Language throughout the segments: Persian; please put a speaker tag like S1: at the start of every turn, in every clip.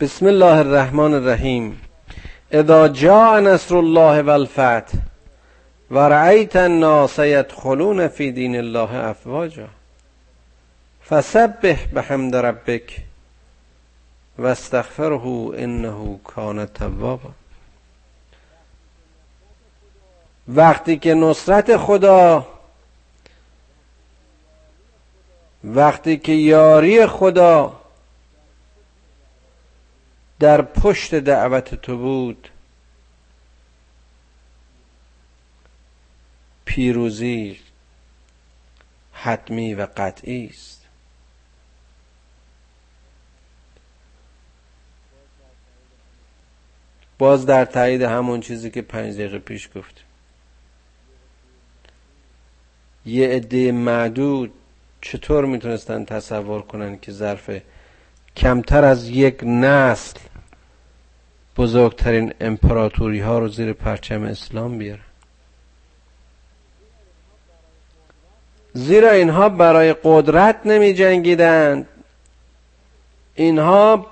S1: بسم الله الرحمن الرحیم اذا جاء نصر الله والفتح و رأیت الناس یدخلون فی دین الله افواجا فسبح بحمد ربک و استغفره انه کان توابا وقتی که نصرت خدا وقتی که یاری خدا در پشت دعوت تو بود. پیروزی حتمی و قطعی است. باز در تایید همون چیزی که پنج دقیقه پیش گفت یه عده معدود چطور می‌تونستن تصور کنن که ظرف کمتر از یک نسل بزرگترین امپراتوری ها رو زیر پرچم اسلام بیارن زیرا اینها برای قدرت نمی جنگیدند اینها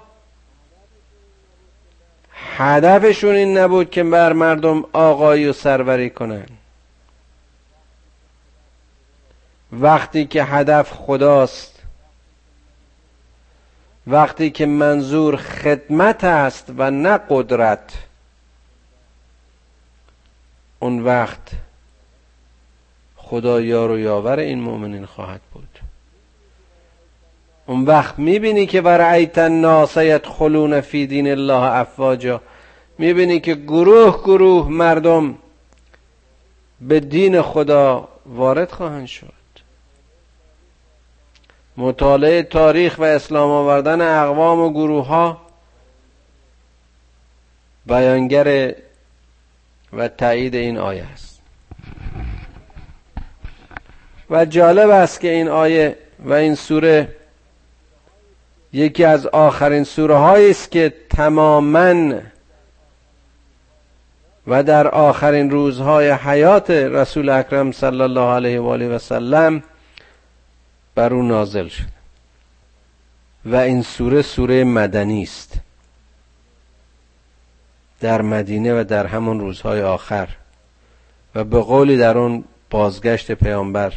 S1: هدفشون این نبود که بر مردم آقایی و سروری کنند وقتی که هدف خداست وقتی که منظور خدمت است و نه قدرت اون وقت خدا یار و یاور این مؤمنین خواهد بود. اون وقت می‌بینی که ورعیت الناس یدخلون فی دین الله افواجا. می‌بینی که گروه گروه مردم به دین خدا وارد خواهند شد. مطالعه تاریخ و اسلام آوردن اقوام و گروه ها بیانگر و تایید این آیه است. و جالب است که این آیه و این سوره یکی از آخرین سوره هایی است که تماما و در آخرین روزهای حیات رسول اکرم صلی الله علیه و آله و سلم بر او نازل شد. و این سوره سوره مدنی است. در مدینه و در همون روزهای آخر. و به قولی در اون بازگشت پیامبر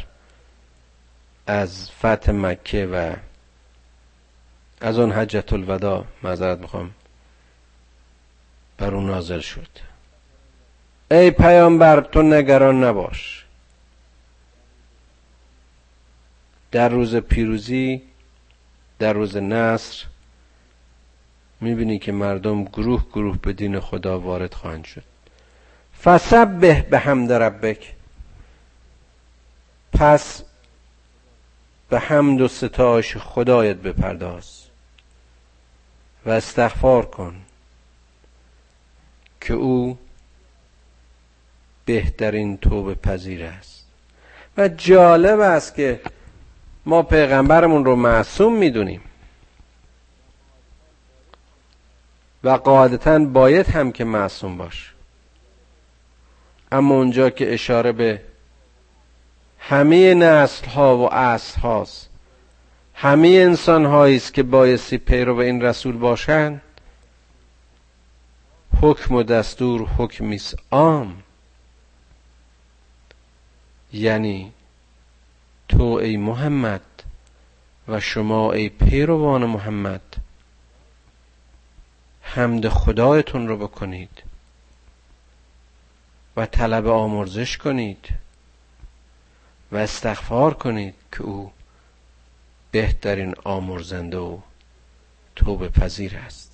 S1: از فتح مکه و از اون حجت الوداع معذرت می‌خوام بر اون نازل شد. ای پیامبر تو نگران نباش. در روز پیروزی در روز نصر می‌بینی که مردم گروه گروه به دین خدا وارد خواهند شد. فسبح به حمد ربک. پس به حمد و ستایش خدایت بپرداز و استغفار کن که او بهترین توبه پذیر است. و جالب است که ما پیغمبرمون رو معصوم می‌دونیم. و قاعدتا باید هم که معصوم باش. اما اونجا که اشاره به همه نسل ها و عصر هاست همه انسان است که بایستی پیرو این رسول باشند حکم و دستور حکمی عام. یعنی تو ای محمد و شما ای پیروان محمد. حمد خدایتون رو بکنید و طلب آمرزش کنید و استغفار کنید که او بهترین آمرزنده و توبه پذیر است.